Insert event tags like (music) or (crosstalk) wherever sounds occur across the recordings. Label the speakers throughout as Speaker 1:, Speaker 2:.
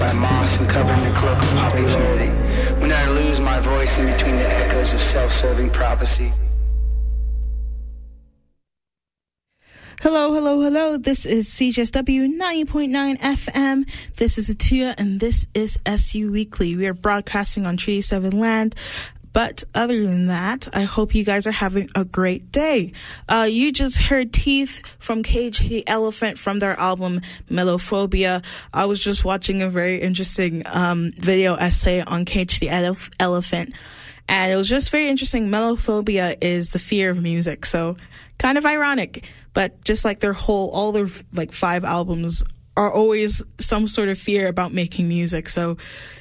Speaker 1: by moss and covered in the cloak of popularity? When I lose my voice in between the echoes of self-serving prophecy?
Speaker 2: Hello, hello, hello. This is CJSW 90.9 FM. This is Atia and this is SU Weekly. We are broadcasting on Treaty 7 land. But other than that, I hope you guys are having a great day. Uh, you just heard Teeth from Cage the Elephant from their album Melophobia. I was just watching a very interesting um, video essay on Cage the Ele- Elephant. And it was just very interesting. Melophobia is the fear of music. So kind of ironic but just like their whole all their like five albums are always some sort of fear about making music so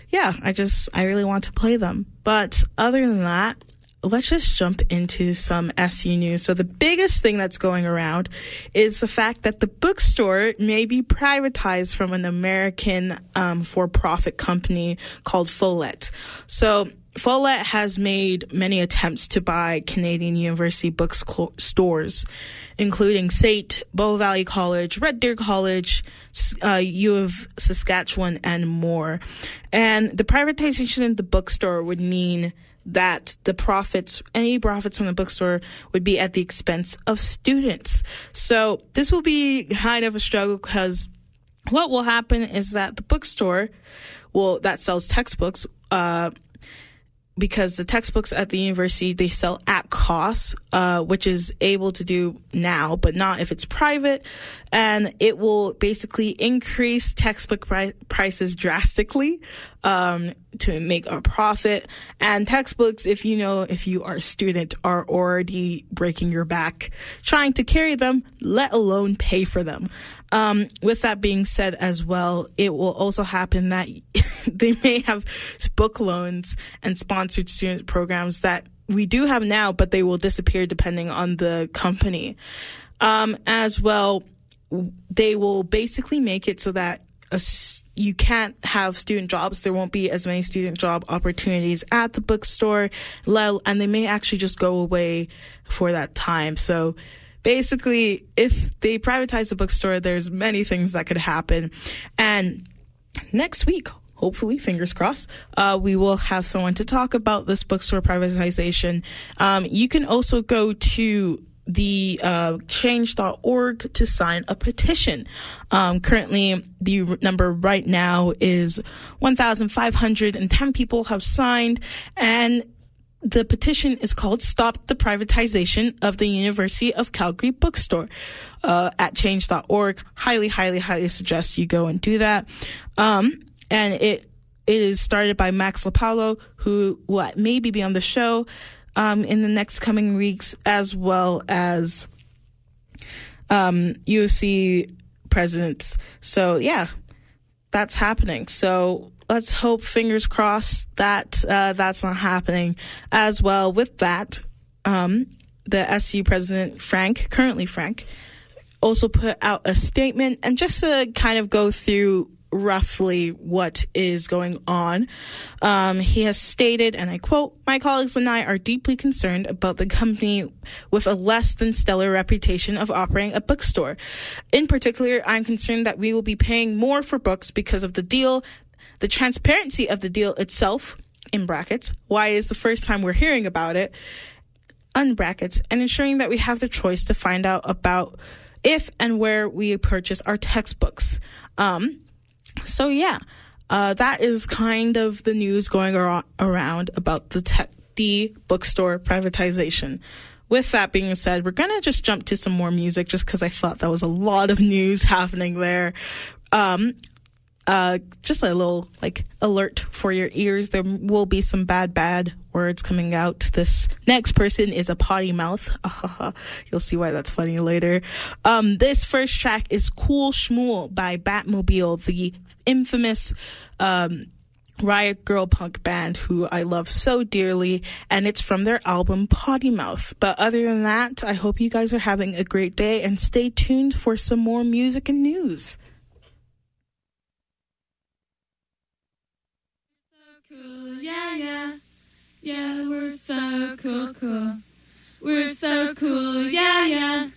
Speaker 2: yeah i just i really want to play them but other than that let's just jump into some SU news. So the biggest thing that's going around is the fact that the bookstore may be privatized from an American um, for-profit company called Follett. So Follett has made many attempts to buy Canadian university bookstores, including SAIT, Bow Valley College, Red Deer College, uh, U of Saskatchewan, and more. And the privatization of the bookstore would mean that the profits, any profits from the bookstore would be at the expense of students. So this will be kind of a struggle because what will happen is that the bookstore will, that sells textbooks, uh, because the textbooks at the university they sell at cost, uh, which is able to do now, but not if it's private, and it will basically increase textbook pri- prices drastically um, to make a profit. And textbooks, if you know, if you are a student, are already breaking your back trying to carry them, let alone pay for them. Um, with that being said, as well, it will also happen that (laughs) they may have book loans and sponsored student programs that we do have now, but they will disappear depending on the company. Um, as well, they will basically make it so that a, you can't have student jobs. There won't be as many student job opportunities at the bookstore, and they may actually just go away for that time. So basically, if they privatize the bookstore, there's many things that could happen. And next week, hopefully, fingers crossed, uh, we will have someone to talk about this bookstore privatization. Um, you can also go to the uh, change.org to sign a petition. Um, currently, the number right now is 1,510 people have signed, and the petition is called Stop the Privatization of the University of Calgary Bookstore uh, at change.org. Highly, highly, highly suggest you go and do that. Um, and it it is started by Max LaPaulo, who will maybe be on the show um, in the next coming weeks, as well as um, U of C presidents. So, yeah, that's happening. So, let's hope, fingers crossed, that uh, that's not happening as well. With that, um, the SU president, Frank, currently Frank, also put out a statement and just to kind of go through roughly what is going on. Um, he has stated, and I quote, My colleagues and I are deeply concerned about the company with a less than stellar reputation of operating a bookstore. In particular, I'm concerned that we will be paying more for books because of the deal, the transparency of the deal itself, in brackets, why is the first time we're hearing about it, unbrackets, and ensuring that we have the choice to find out about if and where we purchase our textbooks. Um, so yeah, uh, that is kind of the news going ar- around about the tech, the bookstore privatization. With that being said, we're gonna just jump to some more music just because I thought that was a lot of news happening there. Um, uh, just a little like alert for your ears. There will be some bad, bad words coming out. This next person is a potty mouth. (laughs) You'll see why that's funny later. Um, this first track is Cool Schmool by Bratmobile, the infamous, um, Riot Girl punk band who I love so dearly, and it's from their album Potty Mouth. But other than that, I hope you guys are having a great day and stay tuned for some more music and news.
Speaker 3: Yeah, yeah. Yeah, we're so cool, cool. We're so cool, yeah, yeah.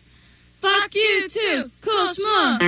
Speaker 3: Fuck you too, cool schmuck.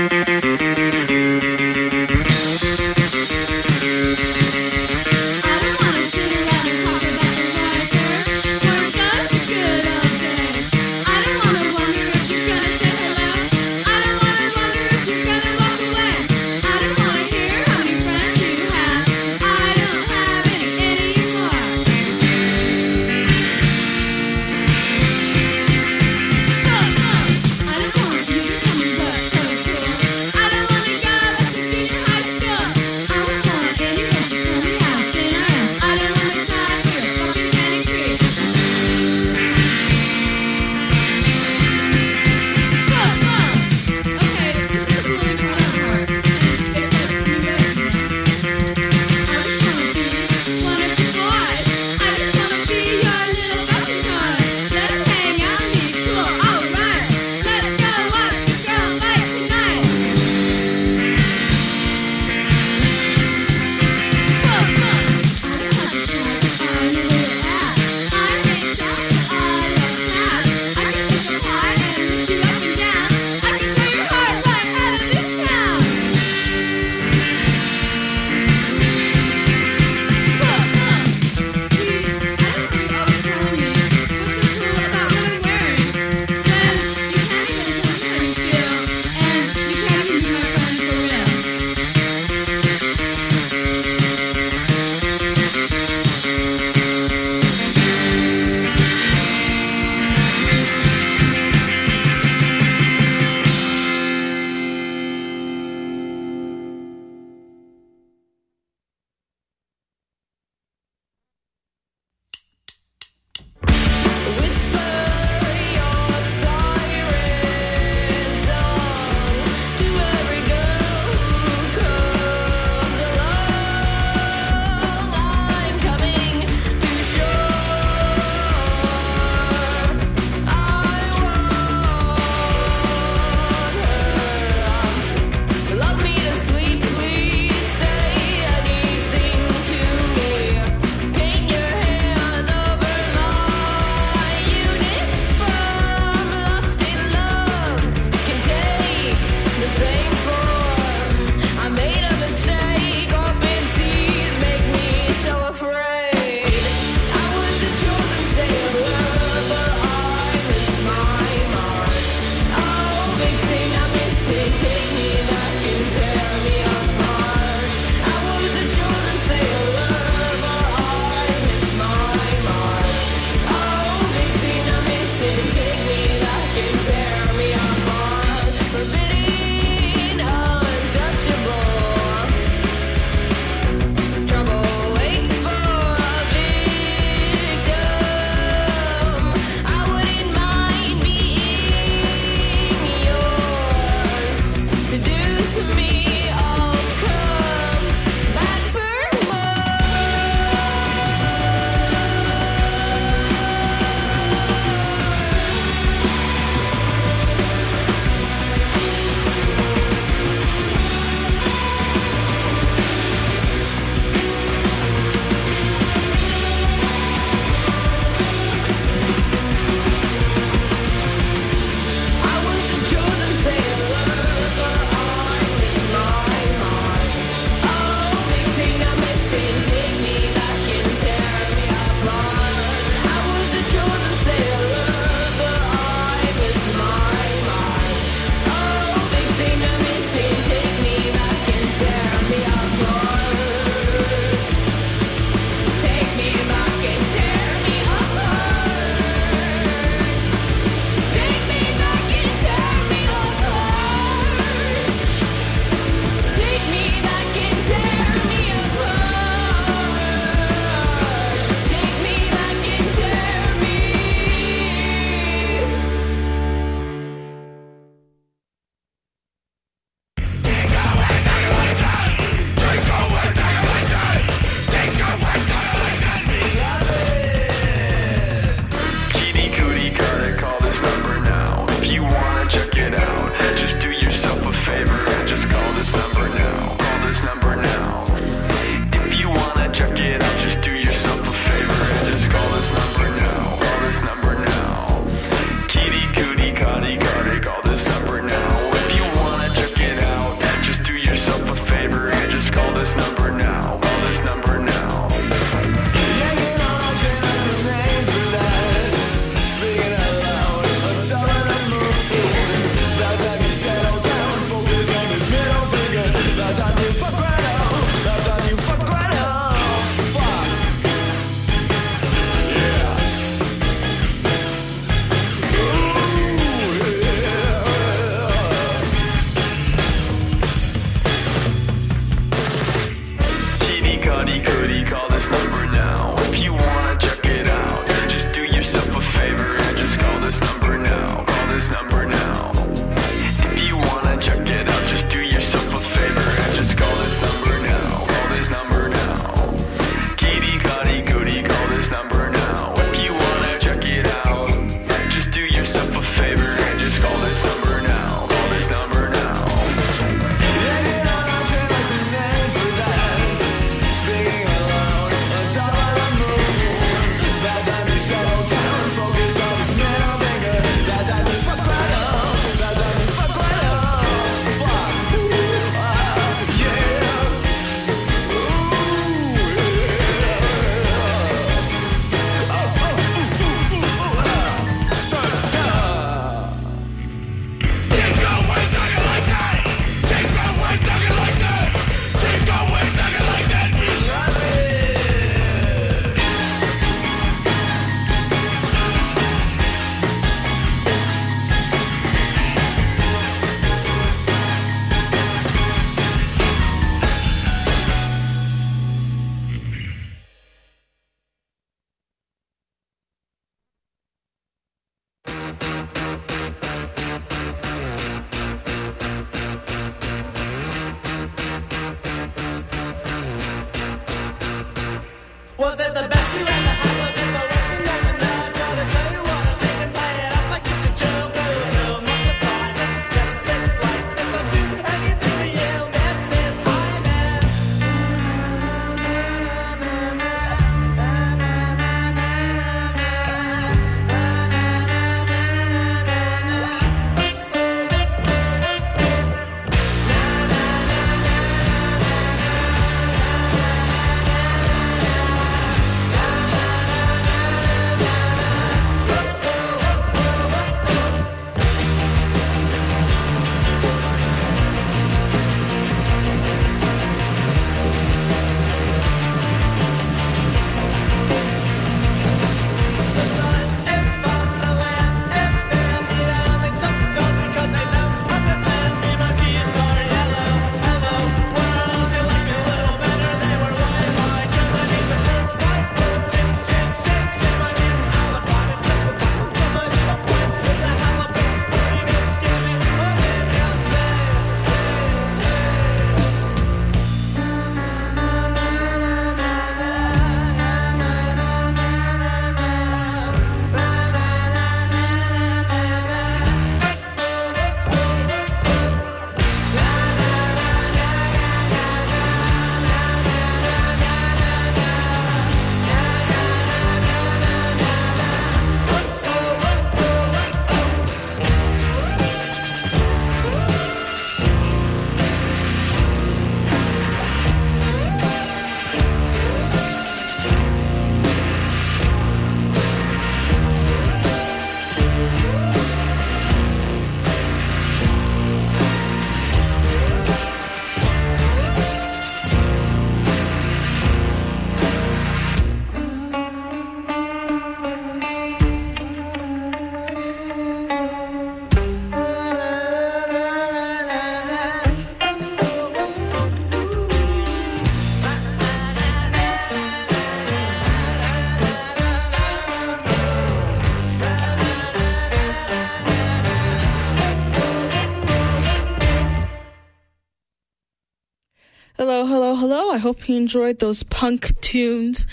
Speaker 2: I hope you enjoyed those punk tunes.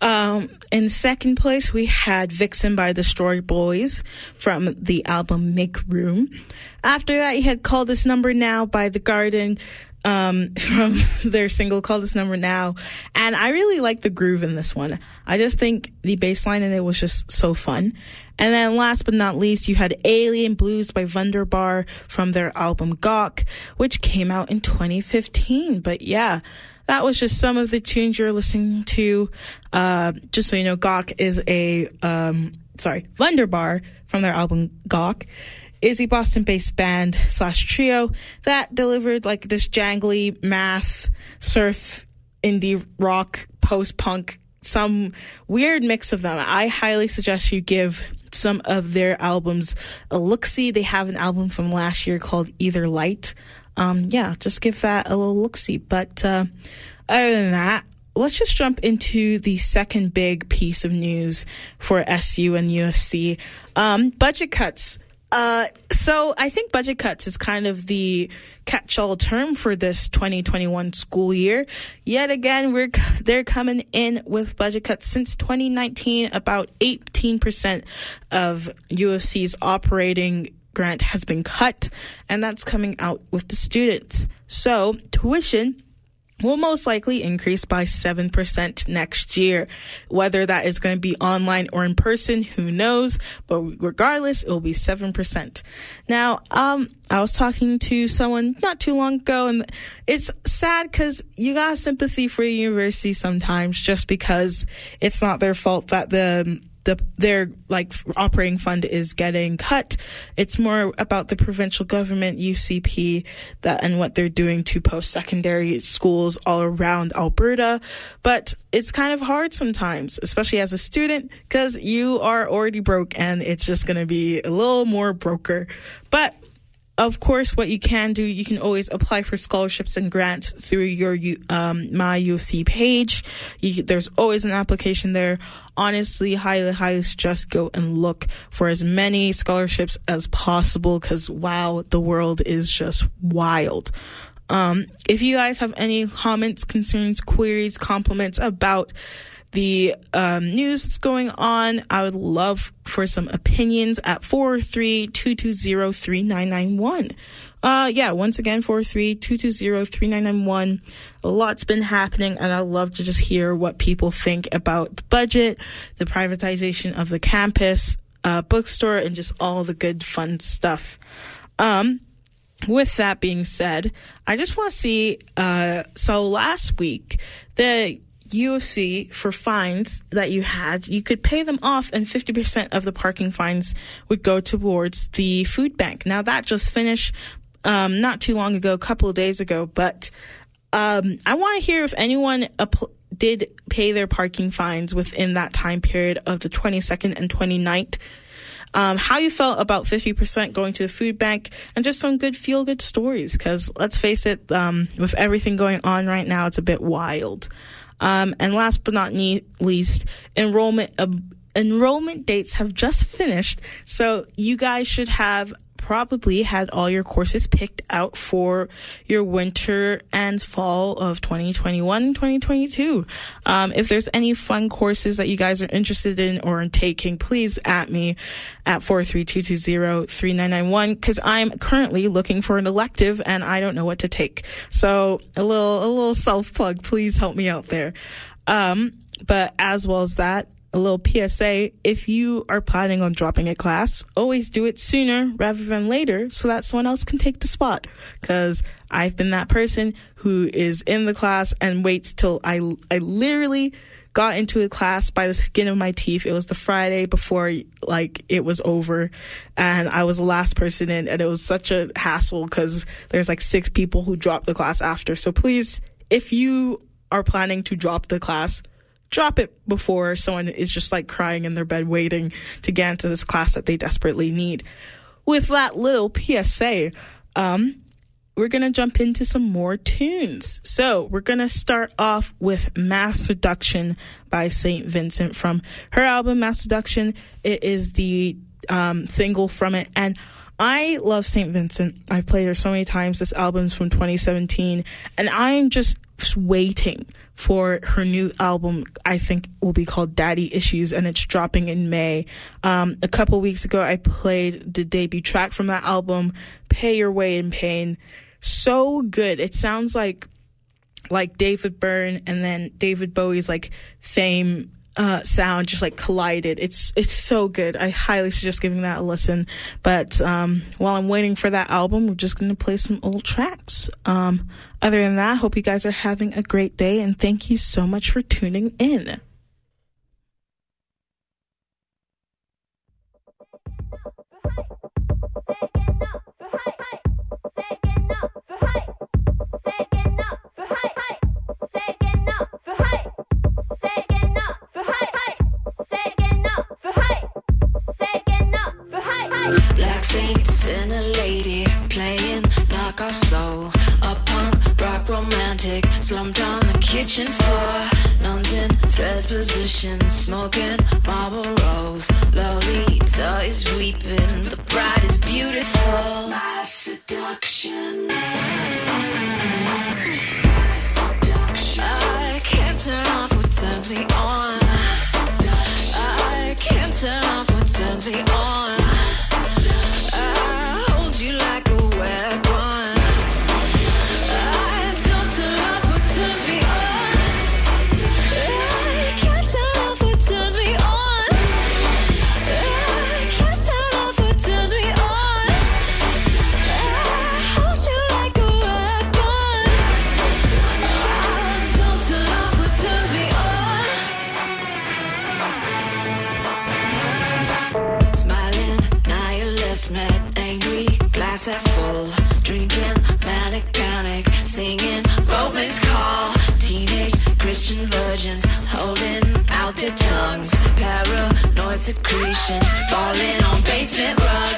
Speaker 2: Um, in second place, we had Vixen by Destroy Boys from the album Make Room. After that, you had Call This Number Now by The Garden um, (laughs) from their single Call This Number Now. And I really like the groove in this one. I just think the bass line in it was just so fun. And then last but not least, you had Alien Blues by Vundabar from their album Gawk, which came out in 2015. But yeah, that was just some of the tunes you're listening to. Uh, just so you know, Gawk is a, um, sorry, Vundabar from their album Gawk is a Boston based band slash trio that delivered like this jangly math, surf, indie rock, post punk, some weird mix of them. I highly suggest you give some of their albums a look see. They have an album from last year called Either Light. Um, yeah, just give that a little look see. But uh, other than that, let's just jump into the second big piece of news for SU and U of C. Um, budget cuts. Uh, so I think budget cuts is kind of the catch-all term for this 2021 school year. Yet again, we're they're coming in with budget cuts since 2019. About 18% of U of C's operating grant has been cut, and that's coming out with the students. So tuition will most likely increase by 7% next year. Whether that is going to be online or in person, who knows? But regardless, it will be 7%. Now, um, I was talking to someone not too long ago and it's sad because you got sympathy for the university sometimes just because it's not their fault that the the their like operating fund is getting cut. It's more about the provincial government, UCP, that and what they're doing to post secondary schools all around Alberta. But it's kind of hard sometimes, especially as a student, because you are already broke and it's just going to be a little more broker. But of course, what you can do, you can always apply for scholarships and grants through your um, my UC page. You, there's always an application there. Honestly, highly, highly suggest go and look for as many scholarships as possible because wow, the world is just wild. Um, if you guys have any comments, concerns, queries, compliments about the um, news that's going on. I would love for some opinions at 432203991. Uh, yeah, once again, 432203991. A lot's been happening, and I'd love to just hear what people think about the budget, the privatization of the campus, uh, bookstore, and just all the good fun stuff. Um, with that being said, I just want to see. Uh, so last week, the U of C for fines that you had, you could pay them off and 50% of the parking fines would go towards the food bank. Now that just finished um, not too long ago, a couple of days ago, but um, I want to hear if anyone apl- did pay their parking fines within that time period of the 22nd and 29th. Um, how you felt about 50% going to the food bank and just some good feel good stories. Because let's face it, um, with everything going on right now, it's a bit wild. Um, and last but not least, enrollment uh, enrollment dates have just finished, so you guys should have probably had all your courses picked out for your winter and fall of 2021 2022. Um, if there's any fun courses that you guys are interested in or in taking, please at me at 43220-3991 because I'm currently looking for an elective and I don't know what to take. So a little, a little self plug, please help me out there. Um, but as well as that, a little PSA if you are planning on dropping a class, always do it sooner rather than later so that someone else can take the spot. Because I've been that person who is in the class and waits till I, I literally got into a class by the skin of my teeth. It was the Friday before like it was over and I was the last person in and it was such a hassle because there's like six people who dropped the class after. So please, if you are planning to drop the class, drop it before someone is just like crying in their bed waiting to get into this class that they desperately need. With that little PSA, um, we're gonna jump into some more tunes. So we're gonna start off with Mass Seduction by St. Vincent from her album Mass Seduction. It is the um, single from it, and I love St. Vincent. I've played her so many times. This album's from 2017, and I'm just waiting for her new album. I think will be called Daddy Issues, and it's dropping in May. Um, a couple weeks ago, I played the debut track from that album, "Pay Your Way in Pain." So good. It sounds like like David Byrne and then David Bowie's like fame uh, sound just like collided. It's it's so good. I highly suggest giving that a listen. But um, while I'm waiting for that album, we're just gonna play some old tracks. Um, other than that, hope you guys are having a great day and thank you so much for tuning in.
Speaker 4: Saints and a lady playing knockoff soul. A punk rock romantic slumped on the kitchen floor. Nuns in stress positions, smoking Marlboros. Lolita is weeping, the bride is beautiful. My seduction. I can't turn off what turns me on. I can't turn off what turns me on. Virgins holding out their tongues. Paranoid secretions falling on basement rugs.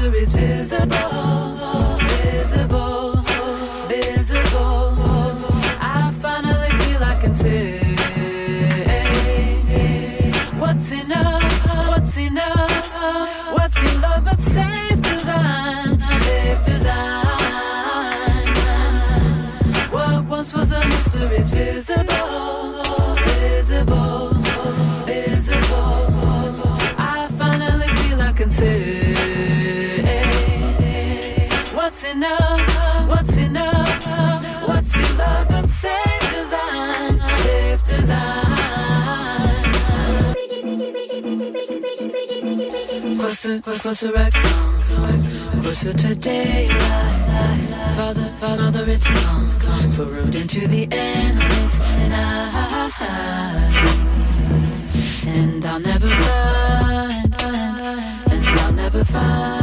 Speaker 5: answer is visible. closer I come, closer to daylight. Father, Father, it's gone, for road into the endless night. And I'll never find, and I'll never find.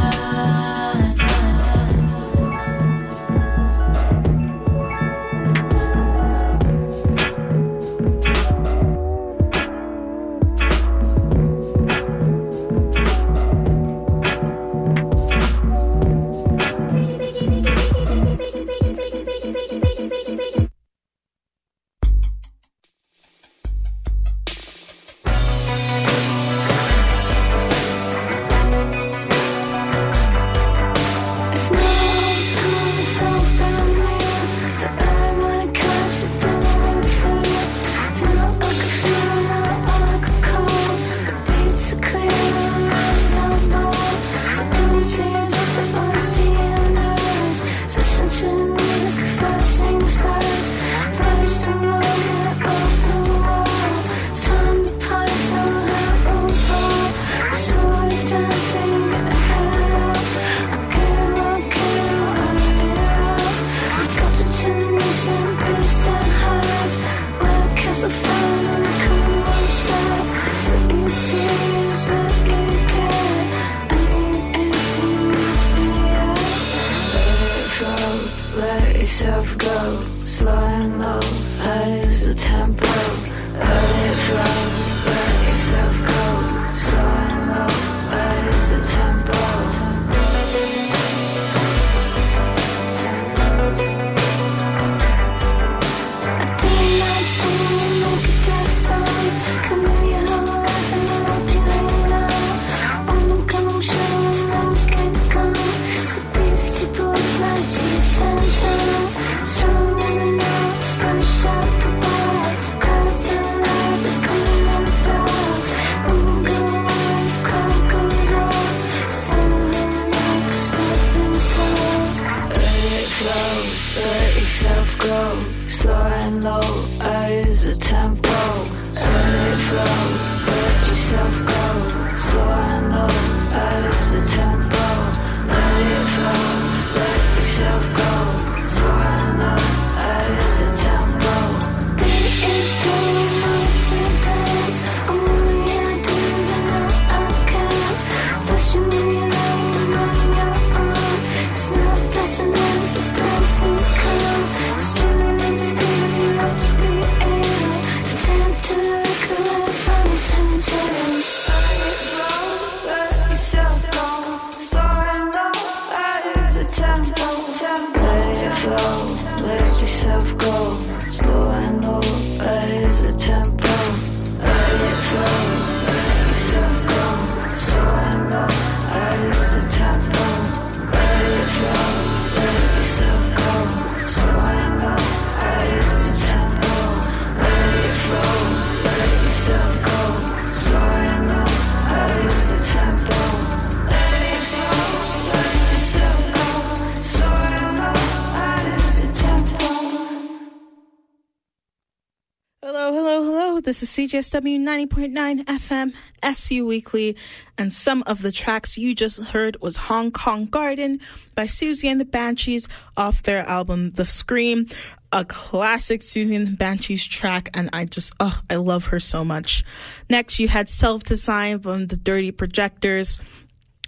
Speaker 2: This is CJSW 90.9 FM, SU Weekly, and some of the tracks you just heard was Hong Kong Garden by Siouxsie and the Banshees off their album The Scream, a classic Siouxsie and the Banshees track, and I just, oh, I love her so much. Next, you had Self Design from the Dirty Projectors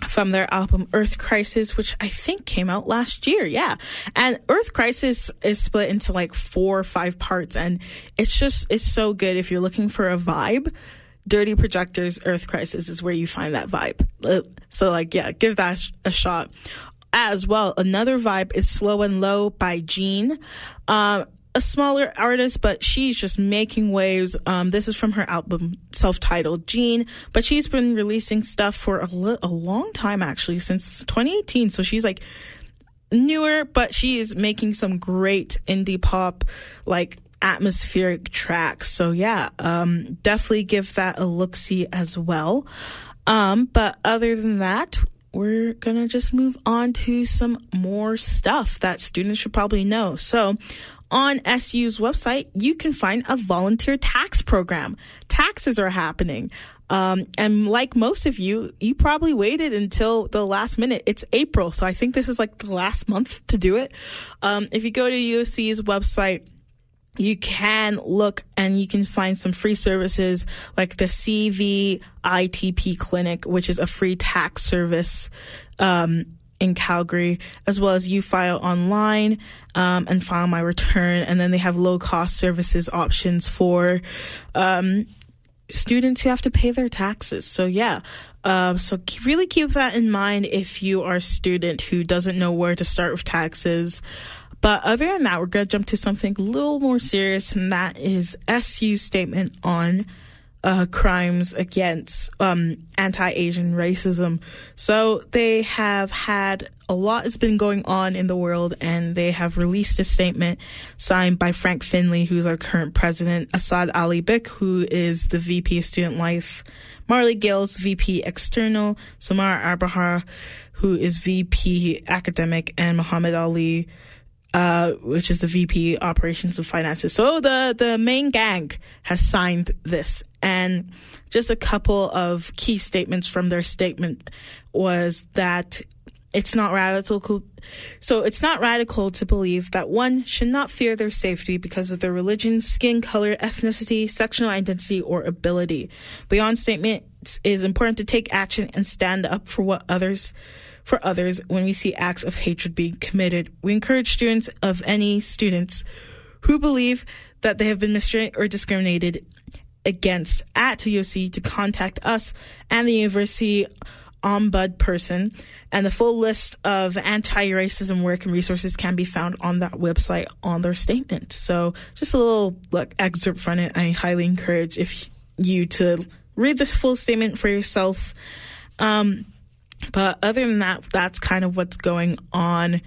Speaker 2: from their album Earth Crisis, which I think came out last year. Yeah. And Earth Crisis is split into like four or five parts and it's just, it's so good. If you're looking for a vibe, Dirty Projectors Earth Crisis is where you find that vibe. Uh, So like, yeah, give that a shot. As well, another vibe is Slow and Low by Gene. Um, a smaller artist, but she's just making waves. Um, this is from her album self-titled Jean, but she's been releasing stuff for a, li- a long time actually, since 2018. So she's like newer, but she is making some great indie pop, like atmospheric tracks. So yeah, um, definitely give that a look see as well. Um, but other than that, we're gonna just move on to some more stuff that students should probably know. So, on SU's website, you can find a volunteer tax program. Taxes are happening. Um, and like most of you, you probably waited until the last minute. It's April, so I think this is like the last month to do it. Um, if you go to U of C's website, you can look and you can find some free services like the CVITP clinic, which is a free tax service um, in Calgary, as well as UFile online um, and file my return. And then they have low cost services options for um, students who have to pay their taxes. So yeah. Um, so really keep that in mind if you are a student who doesn't know where to start with taxes. But other than that, we're going to jump to something a little more serious, and that is SU statement on uh, crimes against um, anti-Asian racism. So they have had a lot has been going on in the world, and they have released a statement signed by Frank Finley, who's our current president, Assad Ali Bik, who is the VP of Student Life, Marley Gills, VP External, Samar Arbahar, who is VP Academic, and Muhammad Ali, uh, which is the VP Operations and Finances. So the the main gang has signed this, and just a couple of key statements from their statement was that it's not radical. So it's not radical to believe that one should not fear their safety because of their religion, skin color, ethnicity, sexual identity, or ability. Beyond statements, it is important to take action and stand up for what others for others when we see acts of hatred being committed. We encourage students of any students who believe that they have been mistreated or discriminated against at U of C to contact us and the university ombud person and the full list of anti-racism work and resources can be found on that website on their statement so just a little look excerpt from it. I highly encourage if you to read this full statement for yourself. Um, but other than that, that's kind of what's going on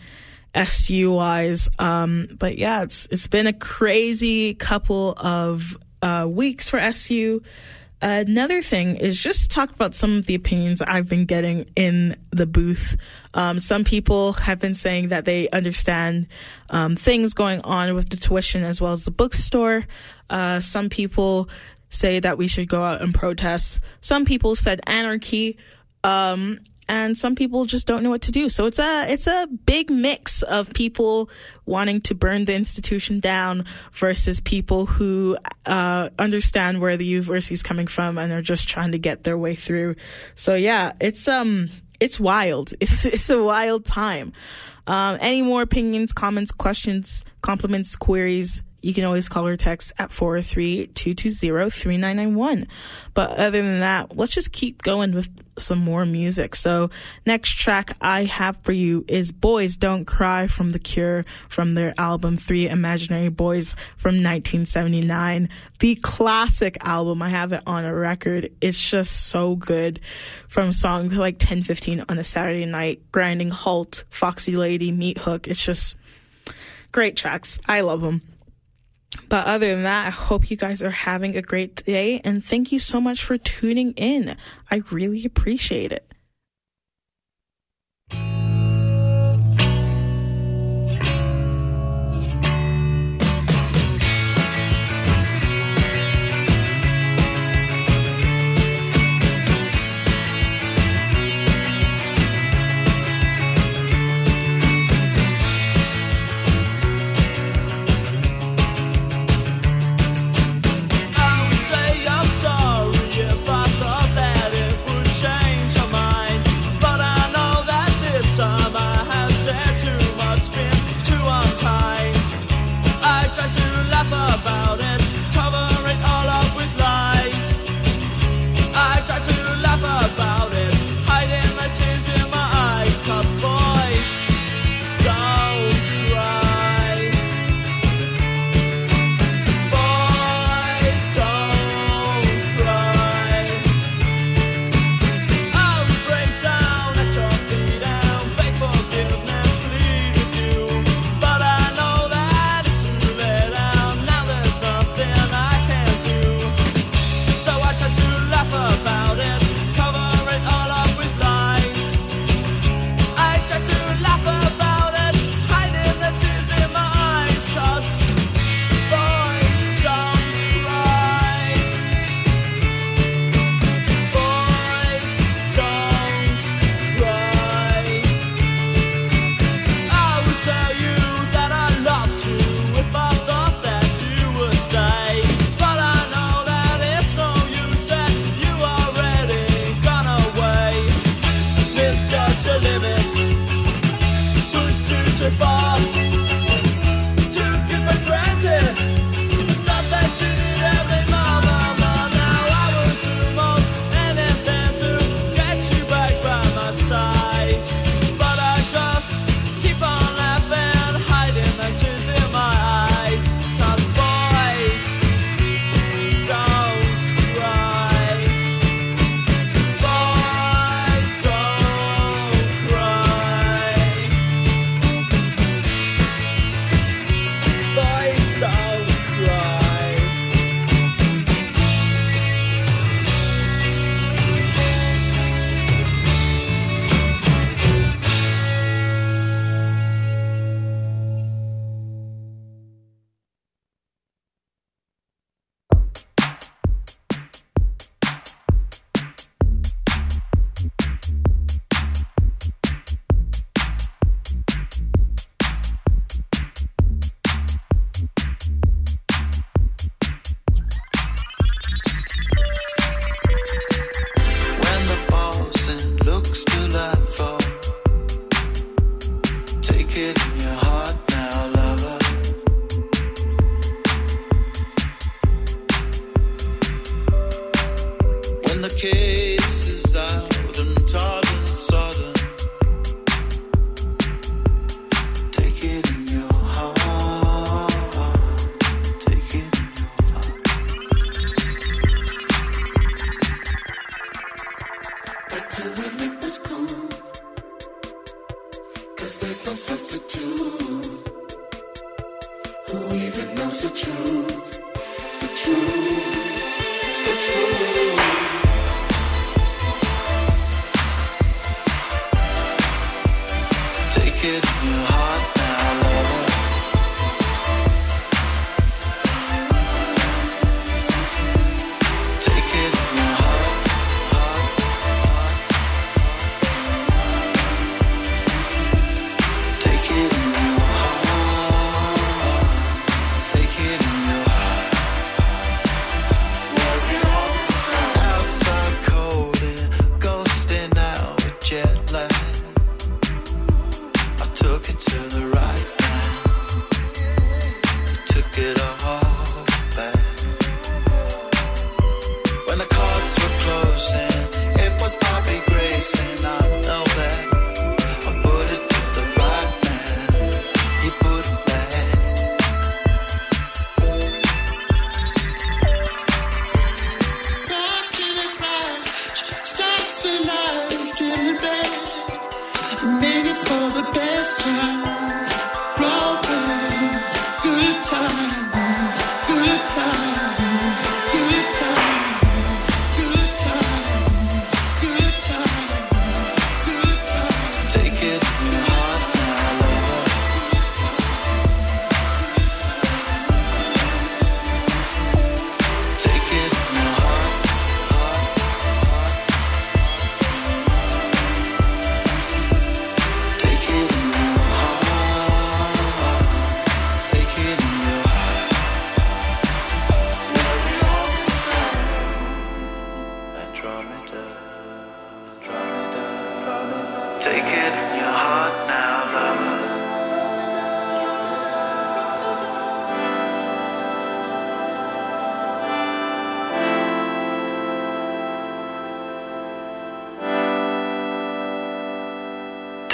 Speaker 2: SU wise. Um, but yeah, it's it's been a crazy couple of uh, weeks for SU. Another thing is just to talk about some of the opinions I've been getting in the booth. Um, some people have been saying that they understand um, things going on with the tuition as well as the bookstore. Uh, some people say that we should go out and protest. Some people said anarchy. Um, and some people just don't know what to do. So it's a it's a big mix of people wanting to burn the institution down versus people who uh, understand where the university is coming from and are just trying to get their way through. So yeah, it's um it's wild. (laughs) It's it's a wild time. Um, any more opinions, comments, questions, compliments, queries? You can always call or text at 403-220-3991. But other than that, let's just keep going with some more music. So next track I have for you is Boys Don't Cry from The Cure from their album Three Imaginary Boys from 1979. The classic album. I have it on a record. It's just so good. From songs like 1015 on a Saturday night, Grinding Halt, Foxy Lady, Meat Hook. It's just great tracks. I love them. But other than that, I hope you guys are having a great day and thank you so much for tuning in. I really appreciate it.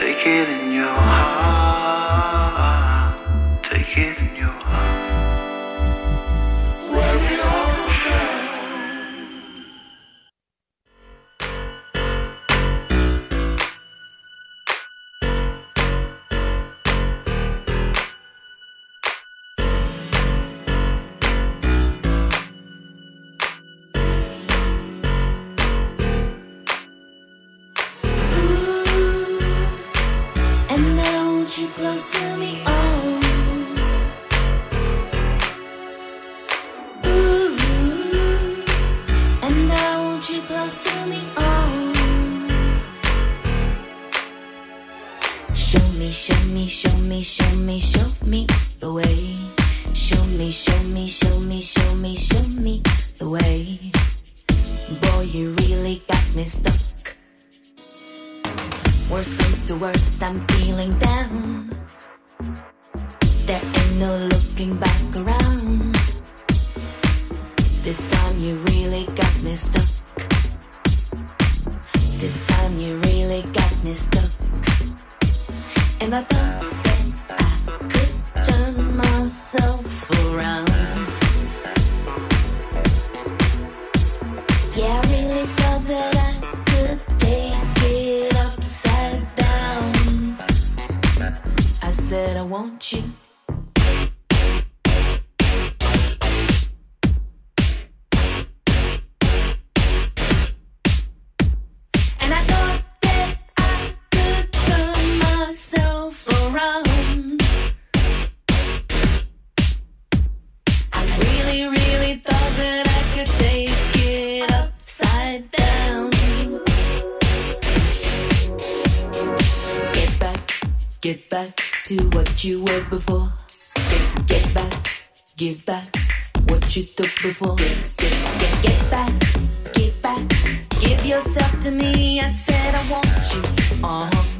Speaker 6: Take it in your heart. to
Speaker 4: what you were before. Get, get back, give back what you took before. Get, get, get, get back, give back, give yourself to me. I said I want you. Uh huh.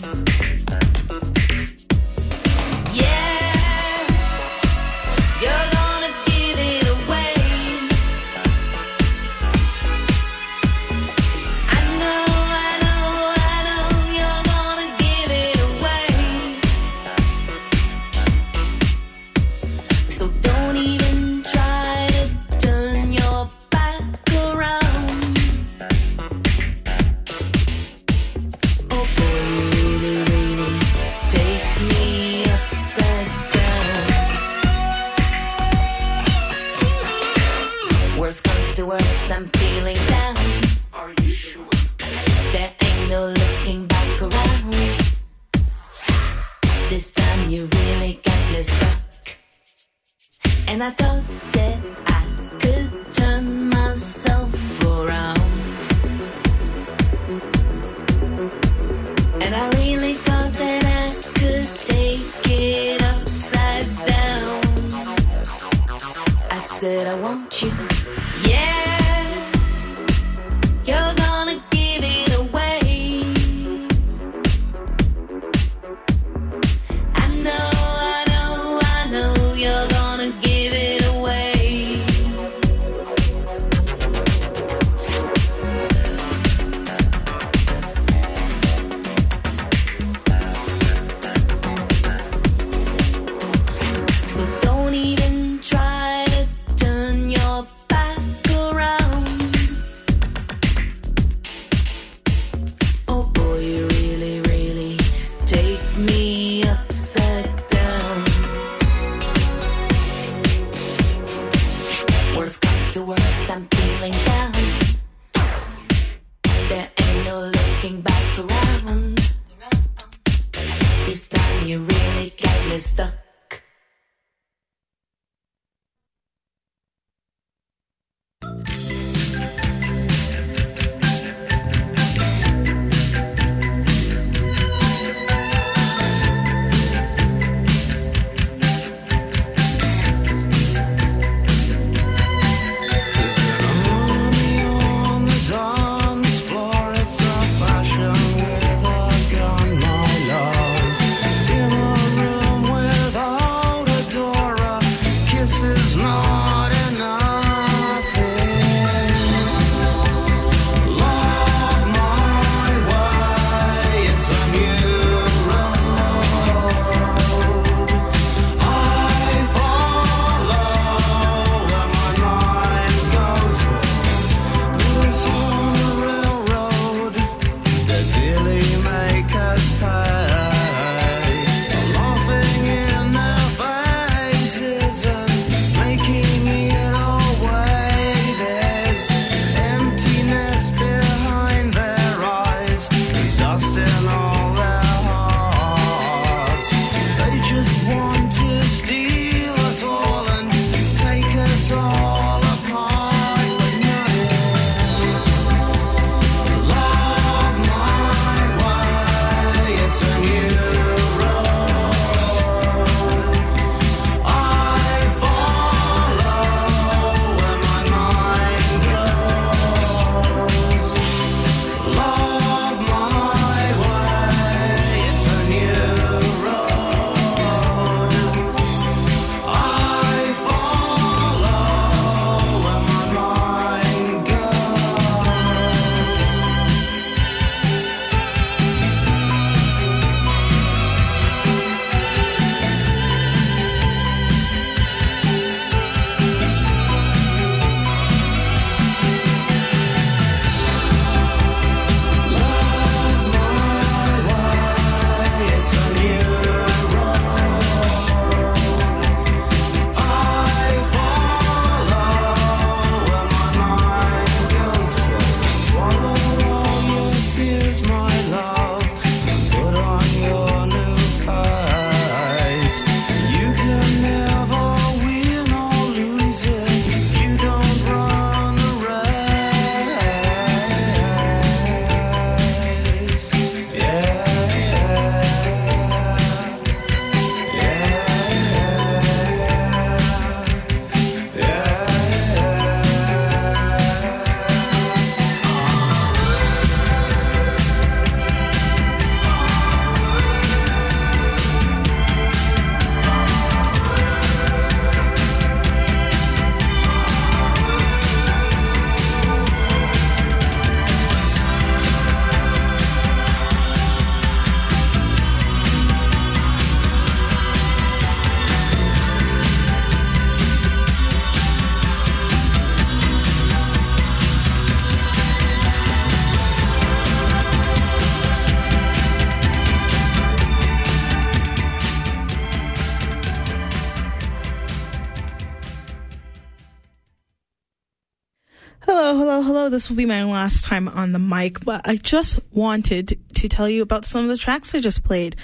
Speaker 2: Will be my last time on the mic, but I just wanted to tell you about some of the tracks I just played.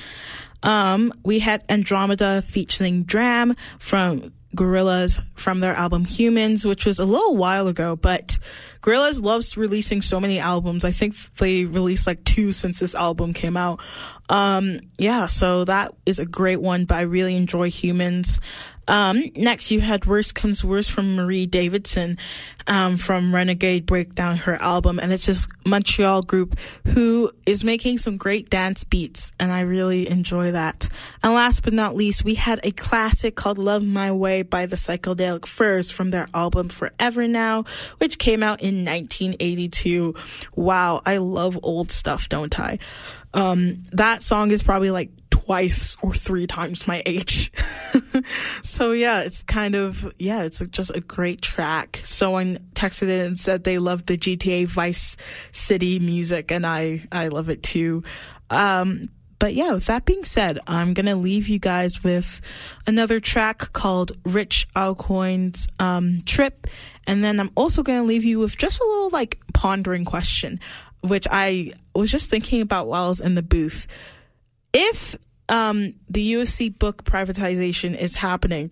Speaker 2: Um, we had Andromeda featuring D.R.A.M. from Gorillaz from their album Humanz, which was a little while ago, but Gorillaz loves releasing so many albums. I think they released like two since this album came out. Um, yeah, so that is a great one, but I really enjoy Humanz. Um, next you had Worst Comes Worst from Marie Davidson, um, from Renegade Breakdown, her album, and it's this Montreal group who is making some great dance beats, and I really enjoy that. And last but not least, we had a classic called Love My Way by the Psychedelic Furs from their album Forever Now, which came out in 1982. Wow, I love old stuff, don't I? Um, that song is probably like twice or three times my age. (laughs) so yeah, it's kind of, yeah, it's just a great track. Someone texted in and said they love the GTA Vice City music and I, I love it too. Um, but yeah, with that being said, I'm gonna leave you guys with another track called Rich Aucoin's um, Trip, and then I'm also gonna leave you with just a little like pondering question, which I was just thinking about while I was in the booth. If um, the U of C book privatization is happening,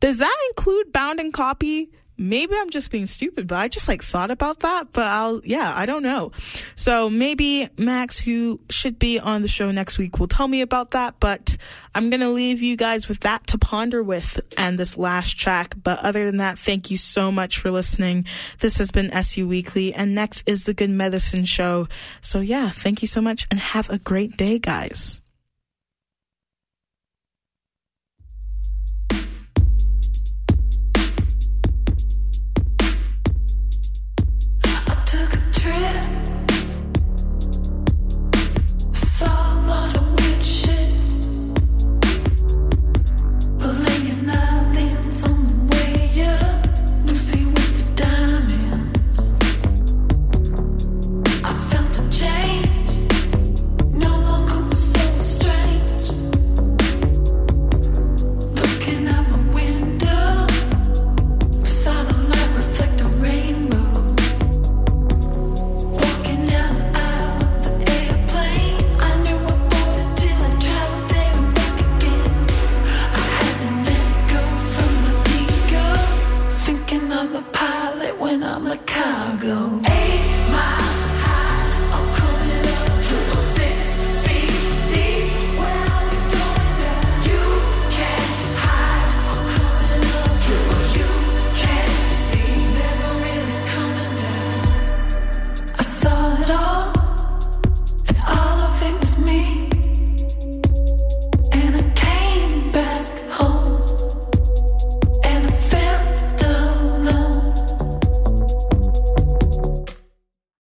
Speaker 2: does that include bound and copy? Maybe I'm just being stupid, but I just like thought about that. But I'll, yeah, I don't know. So maybe Max, who should be on the show next week, will tell me about that. But I'm going to leave you guys with that to ponder with and this last track. But other than that, thank you so much for listening. This has been SU Weekly, and next is the Good Medicine Show. So yeah, thank you so much and have a great day, guys.